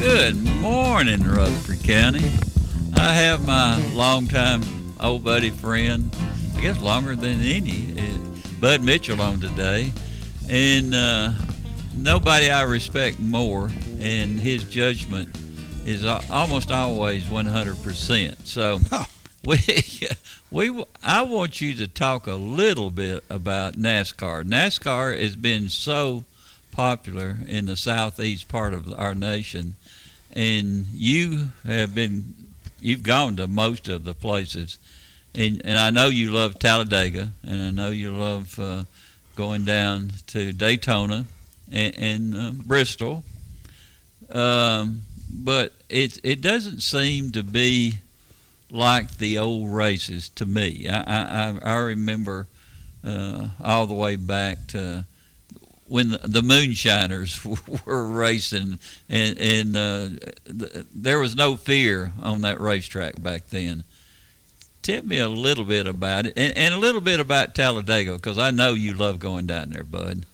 Good morning, Rutherford County. I have my longtime old buddy friend, I guess longer than any, uh, Bud Mitchell on today. And uh, nobody I respect more, and his judgment is almost always 100%. So we, we, I want you to talk a little bit about NASCAR. NASCAR has been so popular in the southeast part of our nation and you have been you've gone to most of the places. And and I know you love Talladega and I know you love uh, going down to Daytona and, and uh, Bristol. Um, but it it doesn't seem to be like the old races to me. I I, I remember uh, all the way back to when the, moonshiners were racing and and uh, th- there was no fear on that racetrack back then. Tell me a little bit about it and, and a little bit about Talladega because I know you love going down there, Bud.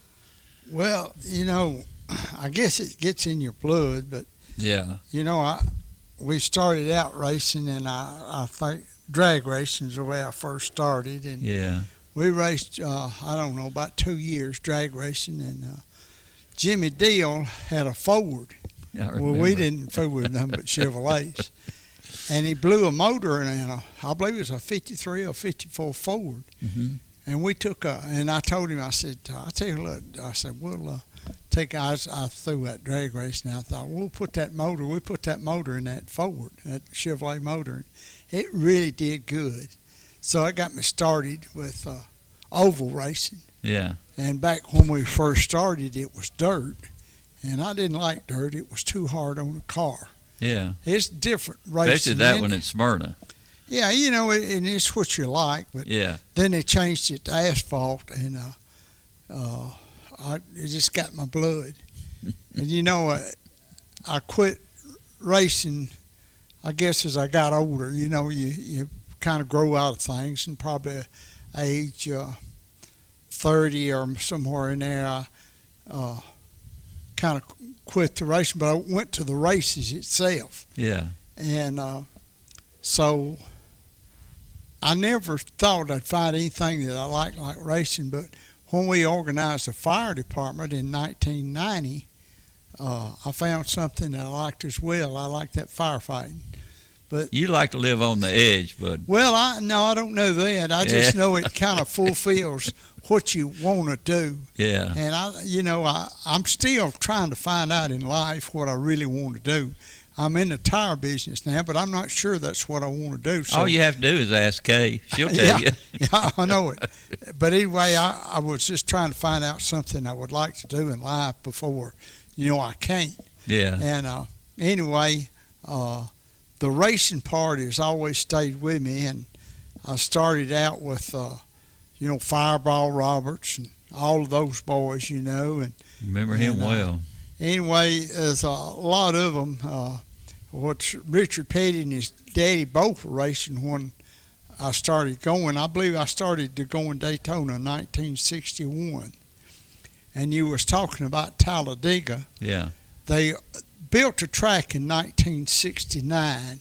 Well, you know, I guess it gets in your blood, but Yeah, you know, I we started out racing, and I I think drag racing is the way I first started, and yeah, we raced uh, I don't know about two years drag racing, and uh, Jimmy Deal had a Ford. Well, we didn't fool with nothing but Chevrolets, and he blew a motor in a I believe it was a '53 or '54 Ford. Mm-hmm. And we took a, and I told him, I said, I tell you what, I said, we'll uh, take, I, was- I threw that drag race and I thought, we'll put that motor, we put that motor in that Ford, that Chevrolet motor. It really did good. So it got me started with uh, oval racing. Yeah, And back when we first started, it was dirt. And I didn't like dirt. It was too hard on the car. yeah. It's different racing. Especially that one in Smyrna. Yeah, you know, it, and it's what you like. But Yeah, then they changed it to asphalt, and uh, uh, I, it just got my blood. and you know, uh, I quit racing. I guess as I got older, you know, you you kind of grow out of things, and probably age uh, thirty or somewhere in there, I uh, kind of quit the racing. But I went to the races itself yeah, and uh, so I never thought I'd find anything that I liked like racing. But when we organized the fire department in 1990, uh, I found something that I liked as well. I liked that firefighting. You like to live on the edge, Bud. Well, I no, I don't know that. I just Yeah. know it kind of fulfills what you want to do. Yeah, And I, you know, I, I'm still trying to find out in life what I really want to do. I'm in the tire business now, but I'm not sure that's what I want to do. So, all you have to do is ask Kay. She'll tell yeah, you. yeah, I know it. But anyway, I, I was just trying to find out something I would like to do in life before, you know, I can't. Yeah, And uh, anyway, uh, the racing part has always stayed with me. And I started out with, uh, you know, Fireball Roberts and all of those boys, you know. And remember him and, uh, well. anyway, there's a lot of them. Uh, which Richard Petty and his daddy both were racing when I started going. I believe I started to go in Daytona in 1961. And you was talking about Talladega. Yeah, They built a track in 1969,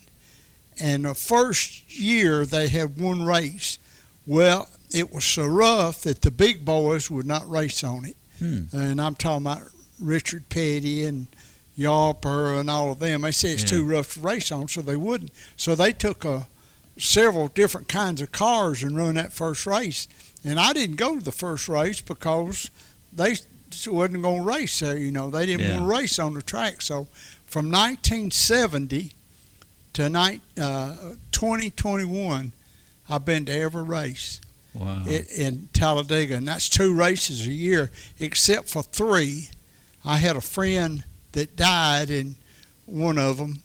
and the first year they had one race. Well, it was so rough that the big boys would not race on it. Hmm. And I'm talking about Richard Petty and Yarper and all of them. They said it's Yeah. too rough to race on, so they wouldn't. So they took uh, several different kinds of cars and run that first race. And I didn't go to the first race because they wasn't going to race there. You know, they didn't Yeah. want to race on the track. So from 1970 to ni- uh, 2021, I've been to every race Wow. in Talladega, and that's two races a year, except for three. I had a friend that died in one of them,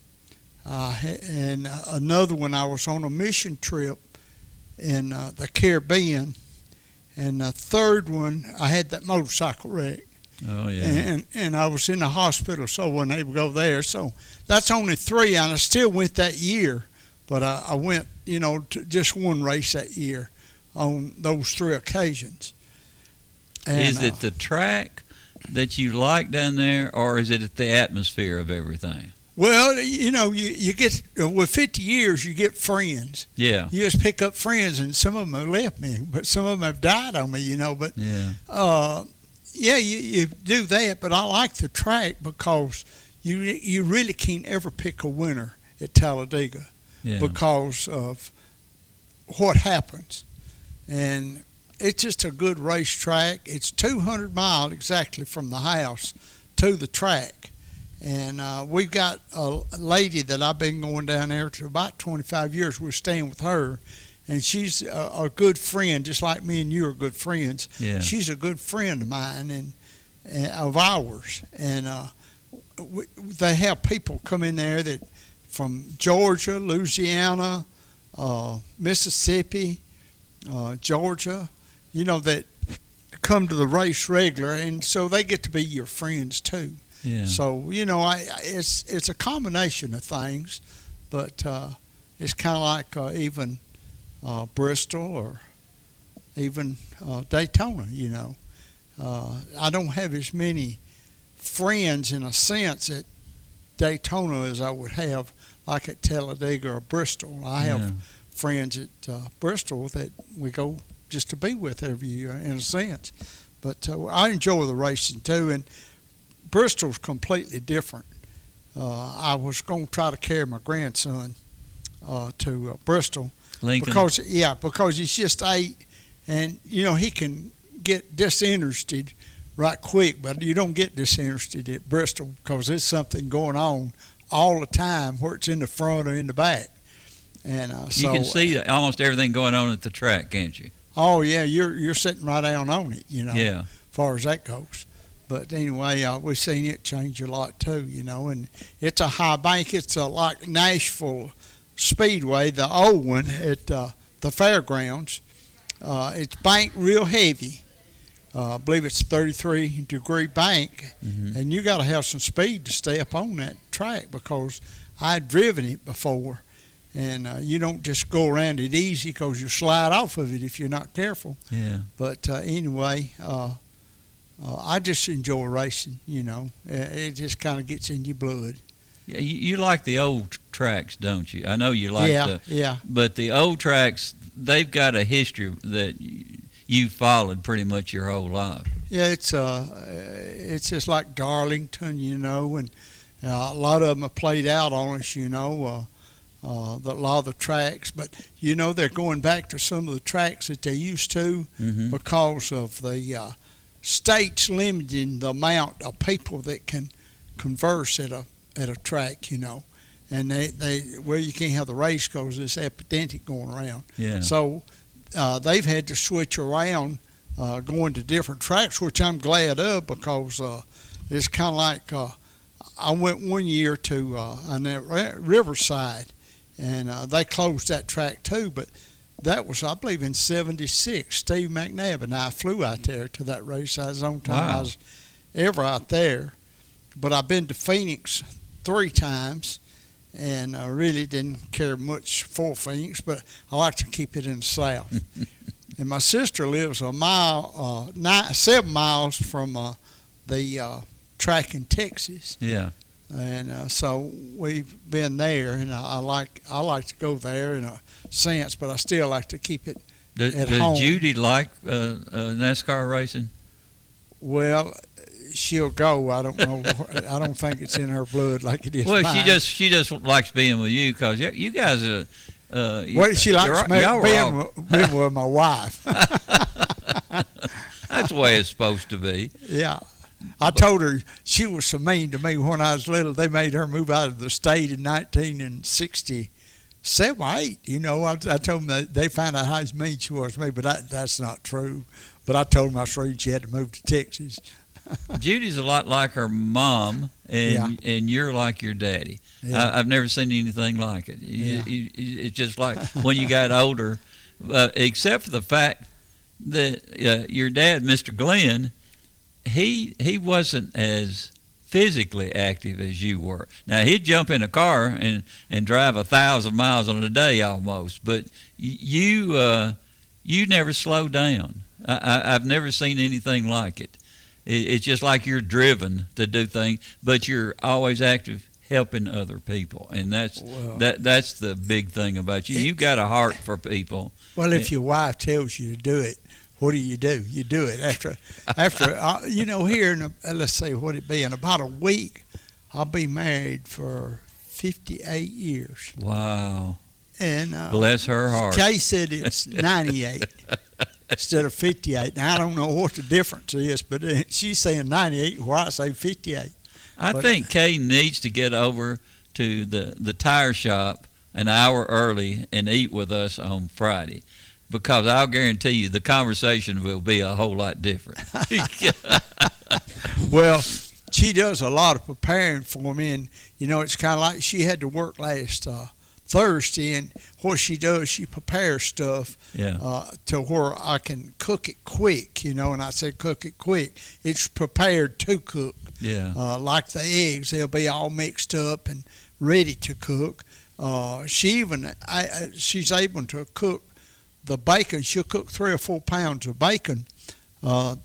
uh, and another one I was on a mission trip in uh, the Caribbean, and the third one I had that motorcycle wreck, oh yeah. and and I was in the hospital, so I wasn't able to go there. So that's only three, and I still went that year, but I, I went, you know, to just one race that year on those three occasions. And, is it uh, the track that you like down there, or is it the atmosphere of everything? Well, you know, you you get with 50 years, you get friends. Yeah. You just pick up friends, and some of them have left me, but some of them have died on me, you know. But Yeah. uh, yeah, you, you do that, but I like the track because you you really can't ever pick a winner at Talladega Yeah. because of what happens, and it's just a good racetrack. It's 200 miles exactly from the house to the track, and uh, we've got a lady that I've been going down there to about 25 years. We're staying with her. And she's a, a good friend, just like me and you are good friends Yeah. she's a good friend of mine and, and of ours and uh, we, they have people come in there that from Georgia, Louisiana, uh, Mississippi, uh, Georgia, you know that come to the race regular and so they get to be your friends too. Yeah. So you know, I I- it's it's a combination of things, but uh, it's kind of like uh, even uh, Bristol or even uh, Daytona. You know, uh, I don't have as many friends in a sense at Daytona as I would have like at Talladega or Bristol. I have Yeah. friends at uh, Bristol that we go just to be with every year in a sense. But uh, I enjoy the racing too, and Bristol's completely different. Uh, I was going to try to carry my grandson uh, to uh, Bristol Lincoln. because yeah, because he's just eight, and you know he can get disinterested right quick, but you don't get disinterested at Bristol because there's something going on all the time, where it's in the front or in the back, and uh, you can see almost everything going on at the track, can't you? Oh yeah, you're you're sitting right down on it, you know. Yeah. As far as that goes. But anyway, uh, we've seen it change a lot too, you know, and it's a high bank. It's a, like Nashville Speedway, the old one at uh, the fairgrounds. Uh, it's banked real heavy. Uh, I believe it's 33 degree bank, Mhm. and you got to have some speed to stay up on that track because I'd driven it before, and uh, you don't just go around it easy because you slide off of it if you're not careful. Yeah. But uh, anyway, uh, uh, I just enjoy racing. You know, Uh, it just kind of gets in your blood. Yeah, you, you like the old tracks, don't you? I know you like yeah, the, yeah, but the old tracks, they've got a history that you followed pretty much your whole life. yeah. It's uh, it's just like Darlington, you know, and uh, a lot of them are played out on us, you know. Uh, uh, the, a lot of the tracks, but you know they're going back to some of the tracks that they used to Mm-hmm. because of the uh, states limiting the amount of people that can converse at a at a track, you know, and they they well you can't have the race because this epidemic going around. Yeah. So uh, they've had to switch around, uh, going to different tracks, which I'm glad of because uh, it's kind of like uh, I went one year to uh, on that Ri- Riverside, and uh, they closed that track too. But that was, I believe, in '76. Steve McNabb and I flew out there to that race. I was the only time I was ever out there. But I've been to Phoenix three times, and I really didn't care much for Phoenix, but I like to keep it in the south. and my sister lives a mile, uh, nine, seven miles from uh, the uh, track in Texas, Yeah. And uh, so we've been there, and I, I like I like to go there in a sense, but I still like to keep it. Does, At does home. Judy like uh, uh, NASCAR racing? Well, she'll go. I don't know. I don't think it's in her blood like it is. Well, mine. she just she just likes being with you because you, you guys are. Uh, you- Well, she likes me, being, being with my wife. That's the way it's supposed to be. Yeah. I told her she was so mean to me when I was little. They made her move out of the state in 1967, eight. You know, I, I told them that they found out how mean she was to me, but that, that's not true. But I told them I was afraid she had to move to Texas. Judy's a lot like her mom, and and you're like your daddy. Yeah. I, I've never seen anything like it. You- Yeah. you- you- it's just like when you got older, uh, except for the fact that uh, your dad, Mr. Glenn, he he wasn't as physically active as you were. Now he'd jump in a car and and drive a thousand miles on a day almost, but you uh, you never slow down. I, I, I've never seen anything like it. it. It's just like you're driven to do things, but you're always active helping other people, and that's Well- that that's the big thing about you. You've got a heart for people. Well, if your wife tells you to do it, what do you do? You do it after, after uh, you know. Here in a, uh, let's say what it be in about a week, I'll be married for fifty-eight years, Wow, and uh, bless her heart. Kay said it's ninety-eight instead of fifty-eight. Now I don't know what the difference is, but uh, she's saying ninety-eight, where I say fifty-eight. I But- think Kay needs to get over to the, the tire shop an hour early and eat with us on Friday because I'll guarantee you the conversation will be a whole lot different. Well, she does a lot of preparing for me, and you know it's kind of like she had to work last uh, Thursday, and what she does, she prepares stuff yeah. uh, to where I can cook it quick, you know. And I say cook it quick. It's prepared to cook, Yeah. uh, like the eggs. They'll be all mixed up and ready to cook. Uh, she even I, I, she's able to cook the bacon. She'll cook three or four pounds of bacon uh,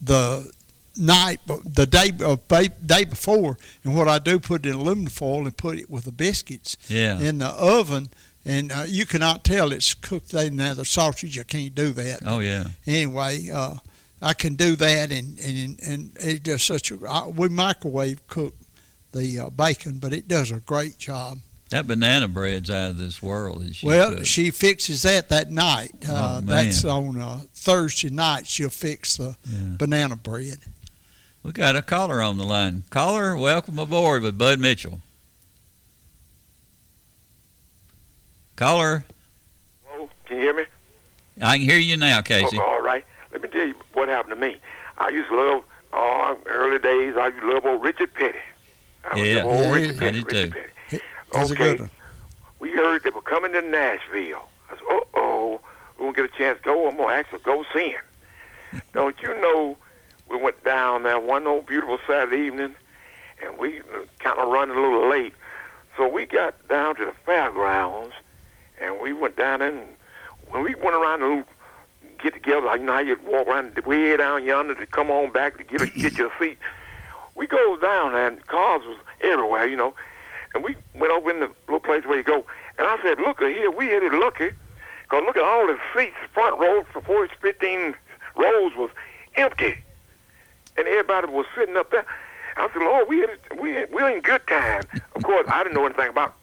the night, the day uh, day before. And what I do, put it in aluminum foil and put it with the biscuits Yeah. in the oven. And uh, you cannot tell it's cooked. Now the sausage, you can't do that Oh, yeah. anyway, uh, I can do that, and and and it does such a. I, we microwave cook the uh, bacon, but it does a great job. That banana bread's out of this world. she well, cooks. she fixes that that night. Uh, Oh, that's on uh, Thursday night. She'll fix the Yeah. banana bread. We got a caller on the line. Caller, welcome aboard with Bud Mitchell. Caller, Hello, can you hear me? I can hear you now, Casey. Oh, all right. Let me tell you what happened to me. I used to love, oh, early days, I used to love old Richard Petty. I Yeah. old Yeah, Richard I did Richard too. Petty. That's Okay. We heard they were coming to Nashville. I said, uh-oh, we won't get a chance to go. I'm going to actually go see him. Don't you know, we went down there one old beautiful Saturday evening, and we kind of running a little late. So we got down to the fairgrounds, and we went down in. When we went around the get together, like you know how you walk around way down yonder to come on back to get a, get your seat. We go down there, and cars was everywhere, you know. And we went over in the little place where you go. And I said, look here, we hit it lucky. Because look at all the seats, front row for 40, 15 rows was empty. And everybody was sitting up there. I said, Lord, we, it, we, we're in good time. Of course, I didn't know anything about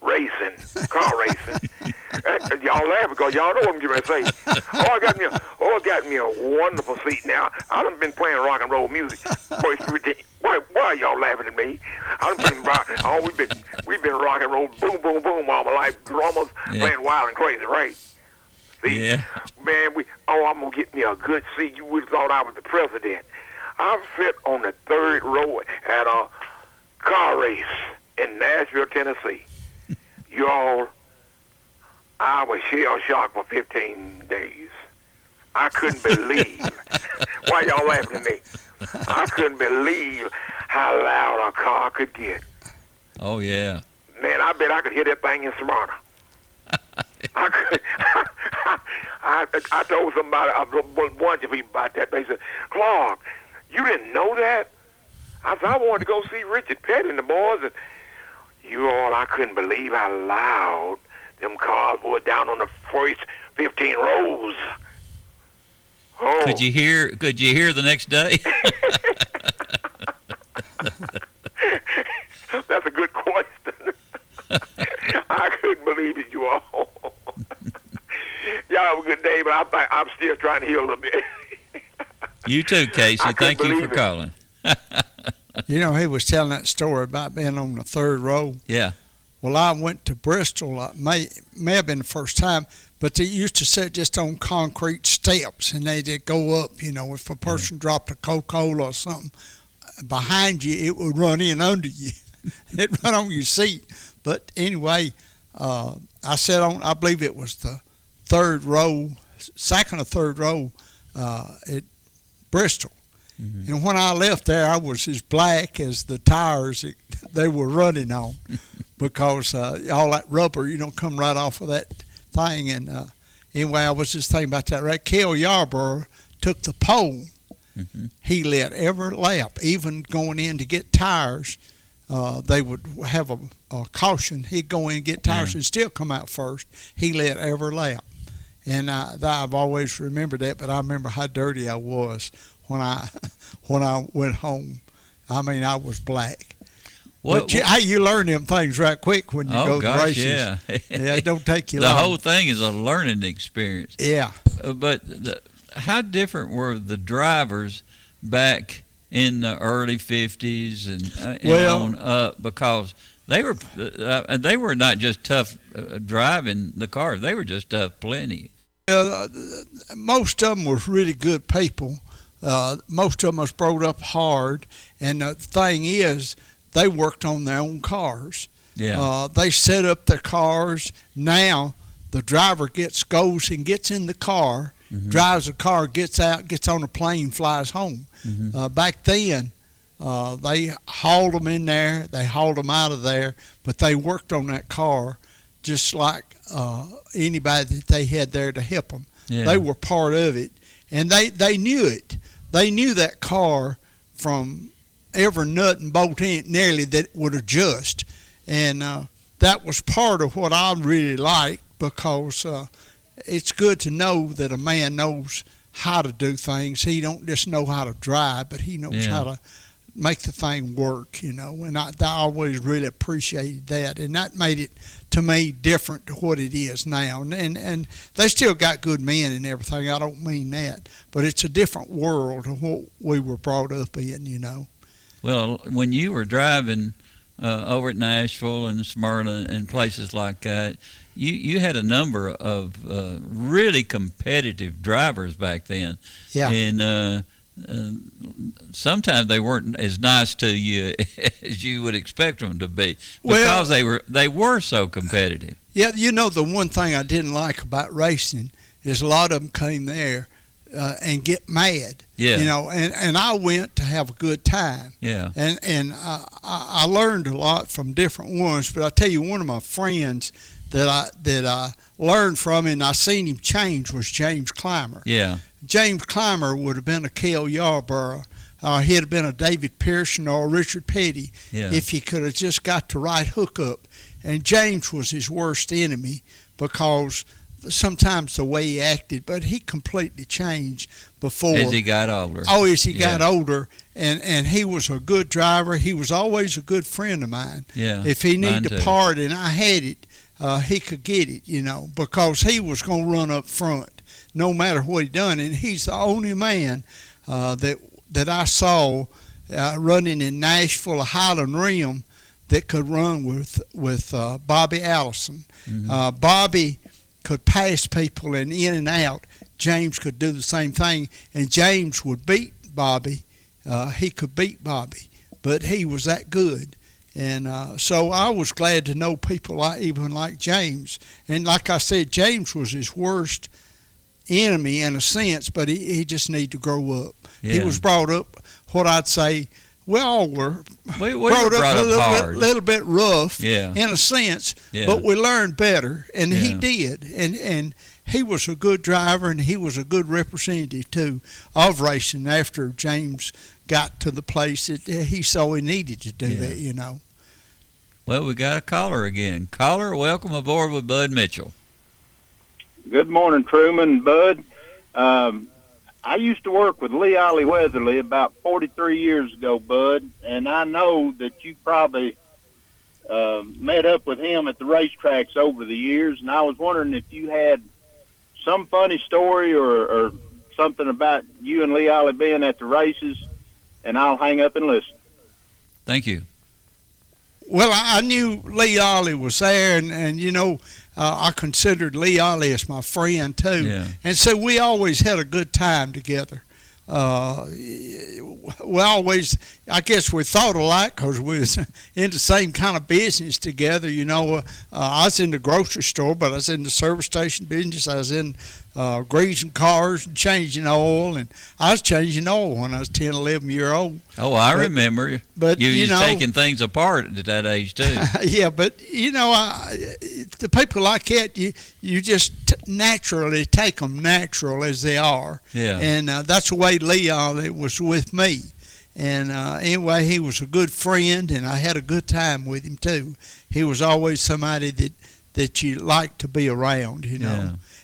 racing, car racing. Uh, y'all laugh because y'all know what I'm ready to say. Oh, I got me a, oh, I got me a wonderful seat now. I done been playing rock and roll music. It's ridiculous. Why, why are y'all laughing at me? I done been rock. Oh, we've been we've been rock and roll, boom, boom, boom all my life. Drummers Yeah. playing wild and crazy, right? See, Yeah. man, we. Oh, I'm gonna get me a good seat. You would have thought I was the president. I'm sit on the third row at a car race in Nashville, Tennessee. Y'all, I was shell shocked for 15 days. I couldn't believe. Why y'all laughing at me? I couldn't believe how loud a car could get. Oh, yeah. Man, I bet I could hear that thing in Smyrna. I could. I, I told somebody, I told one of people about that. They said, Clark, you didn't know that? I said, I wanted to go see Richard Petty and the boys, and you all, I couldn't believe how loud them cars were down on the first 15 rows. Oh, Could you hear? Could you hear the next day? That's a good question. I couldn't believe it, you all. Y'all have a good day, but I think I'm still trying to heal a little bit. You too, Casey. I Thank you for it. calling. You know, he was telling that story about being on the third row. Yeah. Well, I went to Bristol. uh, May may have been the first time, but they used to sit just on concrete steps, and they did go up. You know, if a person dropped a Coca-Cola or something behind you, it would run in under you. It'd run on your seat. But anyway, uh, I sat on. I believe it was the third row, second or third row, uh, at Bristol. And when I left there, I was as black as the tires that they were running on because uh, all that rubber, you know, come right off of that thing. And uh, anyway, I was just thinking about that. Right, Cale Yarborough took the pole. He led every lap, even going in to get tires. Uh, they would have a, a caution. He'd go in and get tires and still come out first. He led every lap, and I, I've always remembered that. But I remember how dirty I was when I when I went home. I mean, I was black. What, but you, hey, you learn them things right quick when you oh, go to gosh, races. yeah. Yeah, it don't take you the long. whole thing is a learning experience. yeah. Uh, but the, how different were the drivers back in the early 50s and, uh, and Well- on up because they were uh, and they were not just tough uh, driving the cars they were just tough plenty Uh, most of them were really good people. Uh, most of them was brought up hard, and the thing is, they worked on their own cars. yeah Uh, they set up their cars. Now the driver gets goes and gets in the car, Mm-hmm. drives the car, gets out, gets on a plane, flies home. Mm-hmm. Uh, back then, uh, they hauled them in there, they hauled them out of there, but they worked on that car just like uh, anybody that they had there to help them. yeah They were part of it, and they they knew it. They knew that car from every nut and bolt in it nearly that would adjust, and uh, that was part of what I really liked because uh, it's good to know that a man knows how to do things. He don't just know how to drive, but he knows Yeah. how to make the thing work. You know, and I, I always really appreciated that, and that made it to me different to what it is now. And, and and they still got good men and everything. I don't mean that, but it's a different world to what we were brought up in. You know. well when you were driving uh, over at Nashville and Smyrna and places like that you you had a number of uh, really competitive drivers back then Yeah. and uh, uh, sometimes they weren't as nice to you as you would expect them to be Well- because they were they were so competitive. Yeah, you know the one thing I didn't like about racing is a lot of them came there uh, and get mad. Yeah. You know, and, and I went to have a good time. Yeah, And and I, I I learned a lot from different ones. But I tell you, one of my friends that I that I learned from and I seen him change was James Clymer. yeah, James Clymer would have been a Cale Yarborough. Uh, he'd have been a David Pearson or Richard Petty yeah. if he could have just got the right hookup. And James was his worst enemy because sometimes the way he acted, but he completely changed before. as he got older. Oh, as he got older, and and he was a good driver. He was always a good friend of mine. yeah. If he needed a part and I had it, uh, he could get it, you know, because he was going to run up front no matter what he done. And he's the only man uh, that that I saw uh, running in Nashville, Highland Rim, that could run with with uh, Bobby Allison. Mhm. Uh, Bobby could pass people and in and out. James could do the same thing, and James would beat Bobby. Uh, he could beat Bobby, but he was that good. And uh, so I was glad to know people like even like James. And like I said, James was his worst enemy in a sense, but he, he just need to grow up. He was brought up what I'd say we all were we, we were brought, brought up a little hard. bit, little bit rough Yeah. in a sense, Yeah. but we learned better, and he did. And and he was a good driver, and he was a good representative too of racing. After James got to the place that he saw he needed to do Yeah. that, you know. Well, we got a caller again. Caller, welcome aboard with Bud Mitchell. Good morning, Truman, Bud. Um, I used to work with Lee Ollie Weatherly about 43 years ago, Bud, and I know that you probably uh, met up with him at the racetracks over the years, and I was wondering if you had some funny story or, or something about you and Lee Ollie being at the races, and I'll hang up and listen. Thank you. Well, I I knew Lee Ollie was there, and, and you know, uh, I considered Lee Ollie as my friend too. Yeah. And so we always had a good time together. Uh, we always, I guess we thought alike because we was in the same kind of business together. You know, uh, I was in the grocery store, but I was in the service station business. I was in uh, greasing cars and changing oil, and I was changing oil when I was 10, 11 year old. Oh, I But- remember. but, you, you know- taking things apart at that age too. yeah, but you know, I, the people like that, you you just t- naturally take them natural as they are, Yeah. and uh, that's the way Leon was with me. And uh, anyway, he was a good friend, and I had a good time with him too. He was always somebody that that you like to be around, you know.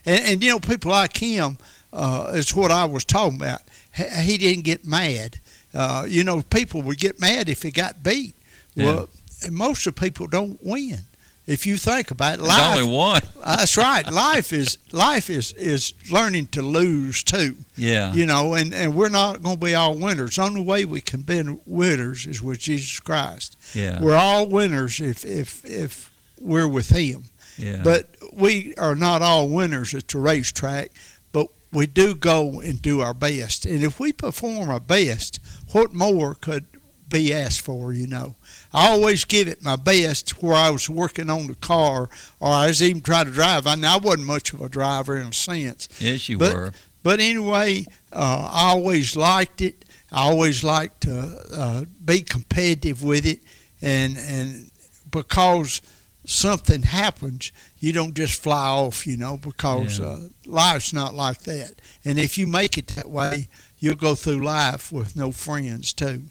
Yeah. And, and you know, people like him uh, is what I was talking about. He, didn't get mad. Uh, you know, people would get mad if he got beat. Well, most of the people don't win. If you think about it, There's life. only one. That's right. Life is life is is learning to lose too. Yeah. You know, and, and we're not going to be all winners. The only way we can be winners is with Jesus Christ. Yeah. We're all winners if if if we're with Him. yeah. But we are not all winners at the racetrack, but we do go and do our best. And if we perform our best, what more could be asked for, you know? I always give it my best where I was working on the car or I was even trying to drive. I, I wasn't much of a driver in a sense. yes, you but- were. But anyway, uh, I always liked it. I always liked to uh, be competitive with it, and and because something happens, you don't just fly off, you know, because Yeah. uh, life's not like that. And if you make it that way, you'll go through life with no friends too.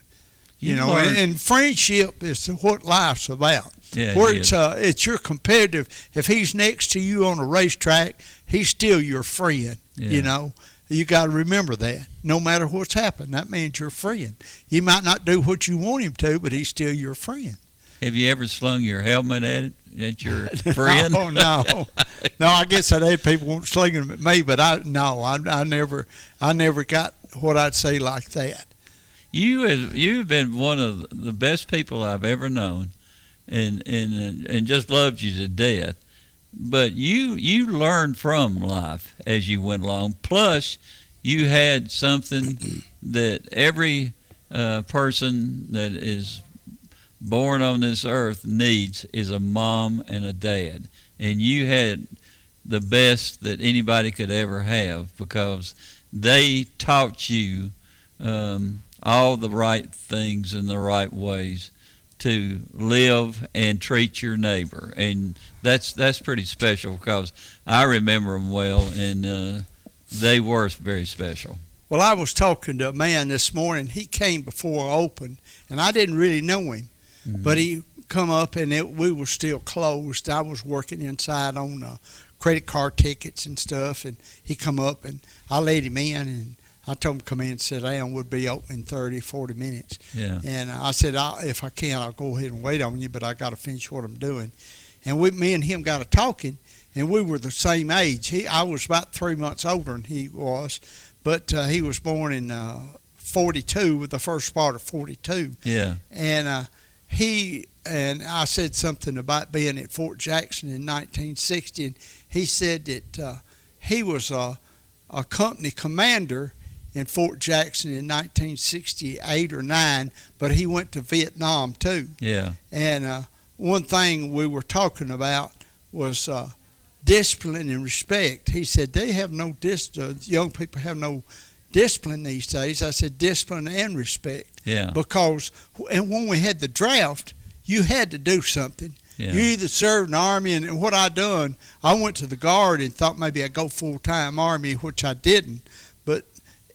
You, You know, and, and friendship is what life's about. Yeah, Where it's uh, it's your competitive. If he's next to you on a racetrack, he's still your friend. Yeah. You know, you got to remember that. No matter what's happened, that means your friend. He might not do what you want him to, but he's still your friend. Have you ever slung your helmet at it, at your friend? Oh no, no. I guess I'd had people won't sling them at me, but I no, I, I never, I never got what I'd say like that. You have you've been one of the best people I've ever known, and and and just loved you to death. But you you learned from life as you went along. Plus, you had something that every uh, person that is born on this earth needs is a mom and a dad, and you had the best that anybody could ever have because they taught you um, all the right things in the right ways to live and treat your neighbor, and that's that's pretty special because I remember them well, and uh, they were very special. Well, I was talking to a man this morning. He came before I opened, and I didn't really know him, but he come up and it, we were still closed. I was working inside on uh, credit card tickets and stuff, and he come up and I let him in, and I told him to come in and sit down. We'd be open in 30, 40 minutes. Yeah, And I said, I, if I can, I'll go ahead and wait on you, but I got to finish what I'm doing. And we, me and him got to talking, and we were the same age. He, I was about three months older than he was, but uh, he was born in uh, 42, with the first part of 42. yeah, And uh, he and I said something about being at Fort Jackson in 1960, and he said that uh, he was a, a company commander in Fort Jackson in 1968 or 9, but he went to Vietnam too. yeah, And uh, one thing we were talking about was uh, discipline and respect. He said they have no dis- uh, young people have no discipline these days. I said discipline and respect yeah, because and when we had the draft, you had to do something. yeah. You either served in the army, and, and what I done, I went to the guard and thought maybe I'd go full time army, which I didn't.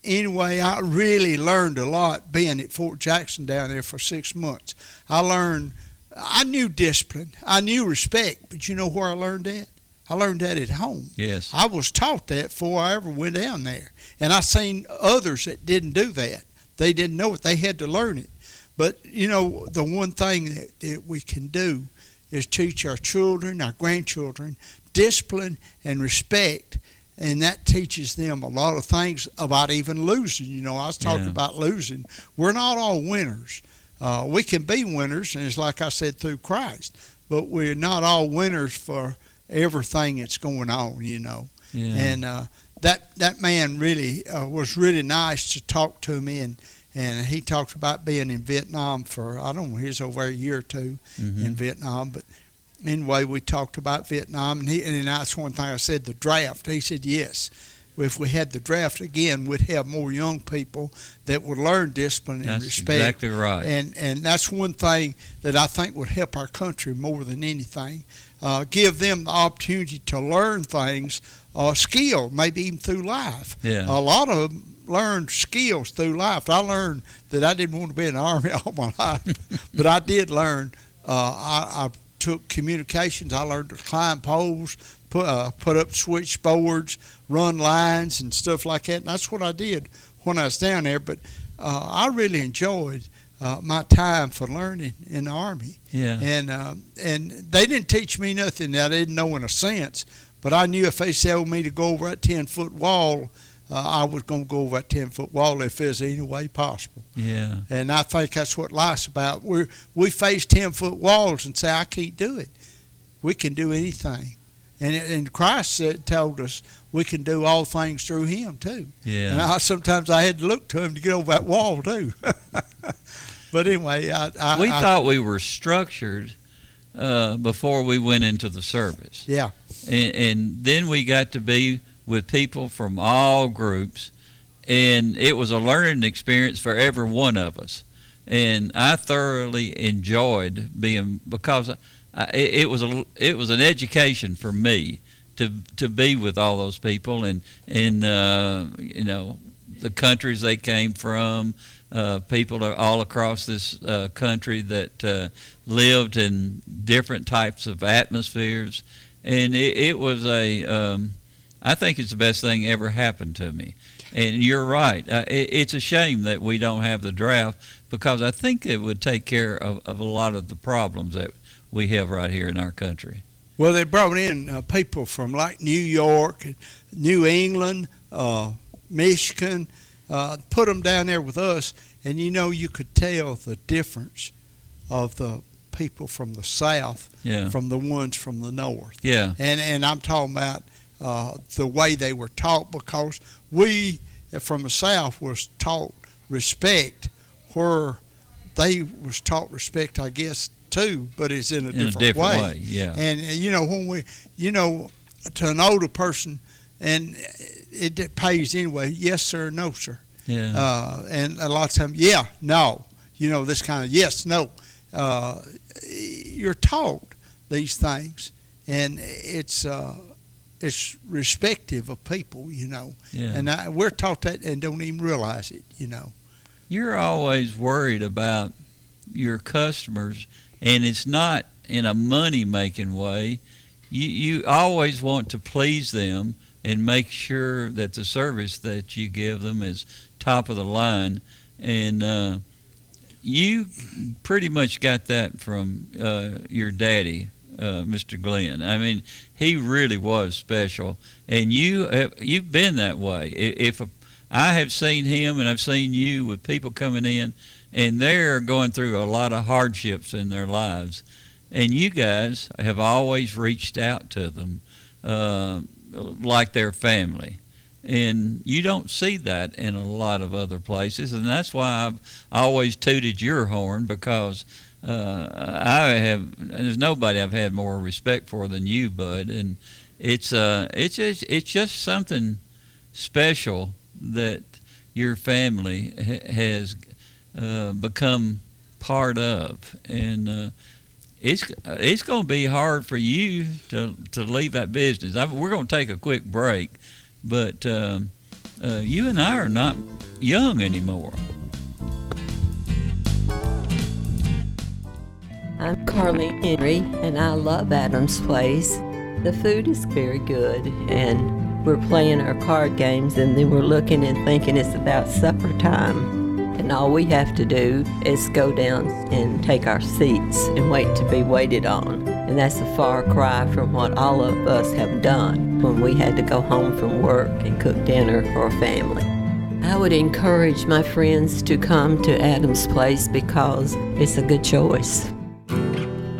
Anyway, I really learned a lot being at Fort Jackson down there for six months. I learned, I knew discipline, I knew respect, but you know where I learned that? I learned that at home. Yes. I was taught that before I ever went down there. And I seen others that didn't do that. They didn't know it. They had to learn it. But, you know, the one thing that, that we can do is teach our children, our grandchildren, discipline and respect. And that teaches them a lot of things about even losing. You know, I was talking Yeah. about losing. We're not all winners. Uh, we can be winners, and it's like I said, through Christ. But we're not all winners for everything that's going on, you know. Yeah. And uh, that that man really uh, was really nice to talk to me, and and he talked about being in Vietnam for I don't know, he was over a year or 2 Mhm. in Vietnam, but anyway, we talked about Vietnam, and he and that's one thing I said the draft. He said yes. If we had the draft again, we'd have more young people that would learn discipline and That's respect. exactly right. And and that's one thing that I think would help our country more than anything. Uh, give them the opportunity to learn things, uh, skill, maybe even through life. Yeah. A lot of them learned skills through life. I learned that I didn't want to be in the army all my life, but I did learn. Uh, I, I took communications. I learned to climb poles, put uh, put up switchboards, run lines, and stuff like that. And that's what I did when I was down there. But uh, I really enjoyed uh, my time for learning in the army. yeah. And um, and they didn't teach me nothing that I didn't know in a sense. But I knew if they told me to go over that ten foot wall, uh, I was going to go over that ten foot wall if there's any way possible. yeah. And I think that's what life's about. We we face ten foot walls and say I can't do it. We can do anything, and and Christ said, told us we can do all things through Him too. Yeah. And I, sometimes I had to look to Him to get over that wall too. but anyway, I, I we thought we were structured uh, before we went into the service. yeah and, and then we got to be with people from all groups and it was a learning experience for every one of us. And i thoroughly enjoyed being because I, it, it was a it was an education for me to to be with all those people and and uh, you know the countries they came from uh, people are all across this uh, country that uh, lived in different types of atmospheres. And it, it was a um, I think it's the best thing ever happened to me. And you're right. Uh, it, it's a shame that we don't have the draft because I think it would take care of, of a lot of the problems that we have right here in our country. Well, they brought in uh, people from like New York, New England, uh, Michigan, uh, put them down there with us, and you know you could tell the difference of the people from the South Yeah. from the ones from the North. Yeah. And and I'm talking about uh, the way they were taught because we from the South was taught respect where they was taught respect, I guess, too, but it's in a In a different, different way. Yeah. and uh, you know when we, you know, to an older person, and it, it pays anyway. Yes, sir. No, sir. Yeah. Uh, and a lot of times, yeah, no. You know this kind of yes, no. Uh, you're taught these things, and it's uh, it's respective of people. You know, yeah. and I, we're taught that and don't even realize it. You know. you're always worried about your customers, and it's not in a money making way. You, you always want to please them and make sure that the service that you give them is top of the line. And uh, you pretty much got that from uh, your daddy, uh, Mr. Glenn. I mean, he really was special, and you have, you've been that way. If I have seen him, and I've seen you with people coming in, and they're going through a lot of hardships in their lives, and you guys have always reached out to them uh, like their family. And you don't see that in a lot of other places, and that's why I've always tooted your horn because uh, I have. There's nobody I've had more respect for than you, Bud, and it's uh, it's just it's just something special that your family ha- has uh, become part of, and uh, it's it's going to be hard for you to to leave that business. I, we're going to take a quick break, but um, uh, you and I are not young anymore. I'm Carly Henry, and I love Adams Place. The food is very good, and we're playing our card games, and then we're looking and thinking it's about supper time. And all we have to do is go down and take our seats and wait to be waited on. And that's a far cry from what all of us have done when we had to go home from work and cook dinner for our family. I would encourage my friends to come to Adams Place because it's a good choice.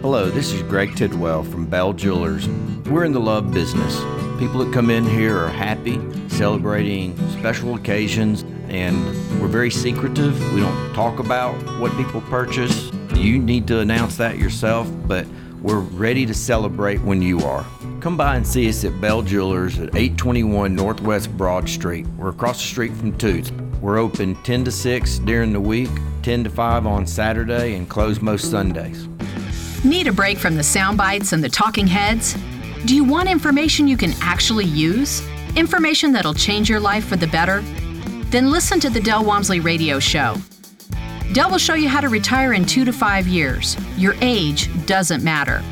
Hello, this is Greg Tidwell from Bell Jewelers. We're in the love business. People that come in here are happy, celebrating special occasions, and we're very secretive. We don't talk about what people purchase. You need to announce that yourself, but we're ready to celebrate when you are. Come by and see us at Bell Jewelers at 821 Northwest Broad Street. We're across the street from Toots. We're open 10 to 6 during the week, 10 to 5 on Saturday, and close most Sundays. Need a break from the sound bites and the talking heads? Do you want information you can actually use? Information that'll change your life for the better? Then listen to the Del Walmsley Radio Show. Del will show you how to retire in two to five years. Your age doesn't matter.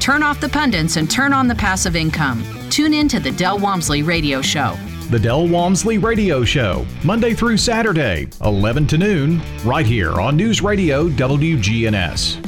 Turn off the pundits and turn on the passive income. Tune in to the Del Walmsley Radio Show. The Del Walmsley Radio Show, Monday through Saturday, 11 to noon, right here on News Radio WGNS.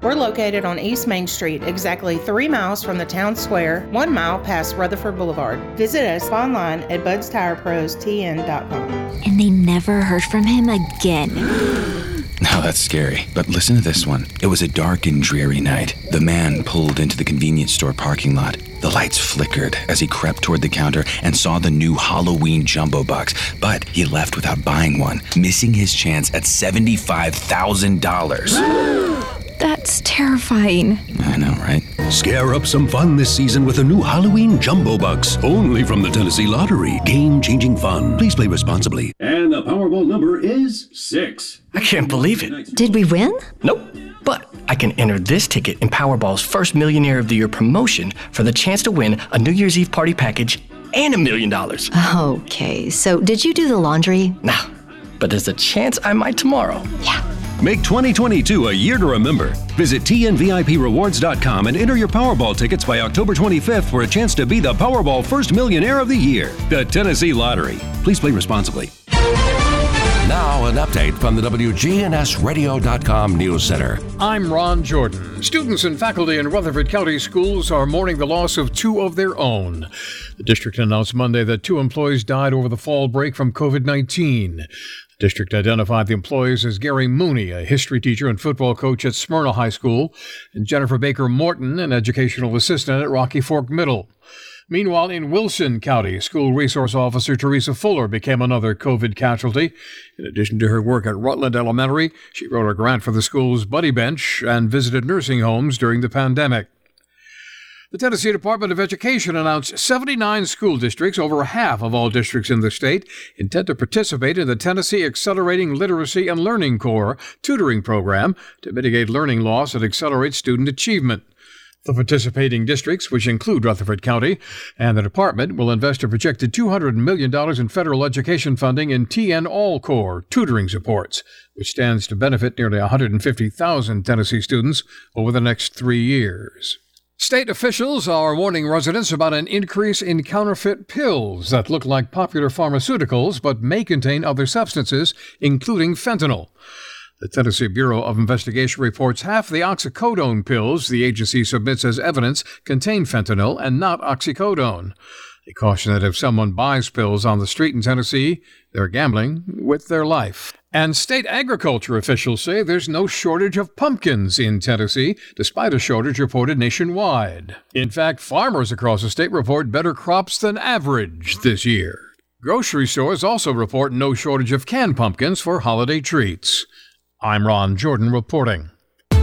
We're located on East Main Street, exactly three miles from the town square, one mile past Rutherford Boulevard. Visit us online at budstirepros.tn.com. And they never heard from him again. Now that's scary. But listen to this one. It was a dark and dreary night. The man pulled into the convenience store parking lot. The lights flickered as he crept toward the counter and saw the new Halloween Jumbo Bucks, but he left without buying one, missing his chance at $75,000. That's terrifying. I know, right? Scare up some fun this season with a new Halloween Jumbo Bucks, only from the Tennessee Lottery. Game changing fun. Please play responsibly. And the Powerball number is six. I can't believe it. Did we win? Nope. But I can enter this ticket in Powerball's first Millionaire of the Year promotion for the chance to win a New Year's Eve party package and a million dollars. Okay, so did you do the laundry? Nah, but there's a chance I might tomorrow. Yeah. Make 2022 a year to remember. Visit TNVIPRewards.com and enter your Powerball tickets by October 25th for a chance to be the Powerball First Millionaire of the Year. The Tennessee Lottery. Please play responsibly. Now, an update from the WGNSradio.com News Center. I'm Ron Jordan. Students and faculty in Rutherford County schools are mourning the loss of two of their own. The district announced Monday that two employees died over the fall break from COVID 19. District identified the employees as Gary Mooney, a history teacher and football coach at Smyrna High School, and Jennifer Baker Morton, an educational assistant at Rocky Fork Middle. Meanwhile, in Wilson County, school resource officer Teresa Fuller became another COVID casualty. In addition to her work at Rutland Elementary, she wrote a grant for the school's Buddy Bench and visited nursing homes during the pandemic. The Tennessee Department of Education announced 79 school districts, over half of all districts in the state, intend to participate in the Tennessee Accelerating Literacy and Learning Corps tutoring program to mitigate learning loss and accelerate student achievement. The participating districts, which include Rutherford County, and the department will invest a projected $200 million in federal education funding in TN ALL Corps tutoring supports, which stands to benefit nearly 150,000 Tennessee students over the next three years. State officials are warning residents about an increase in counterfeit pills that look like popular pharmaceuticals but may contain other substances, including fentanyl. The Tennessee Bureau of Investigation reports half the oxycodone pills the agency submits as evidence contain fentanyl and not oxycodone. They caution that if someone buys pills on the street in Tennessee, they're gambling with their life. And state agriculture officials say there's no shortage of pumpkins in Tennessee, despite a shortage reported nationwide. In fact, farmers across the state report better crops than average this year. Grocery stores also report no shortage of canned pumpkins for holiday treats. I'm Ron Jordan reporting.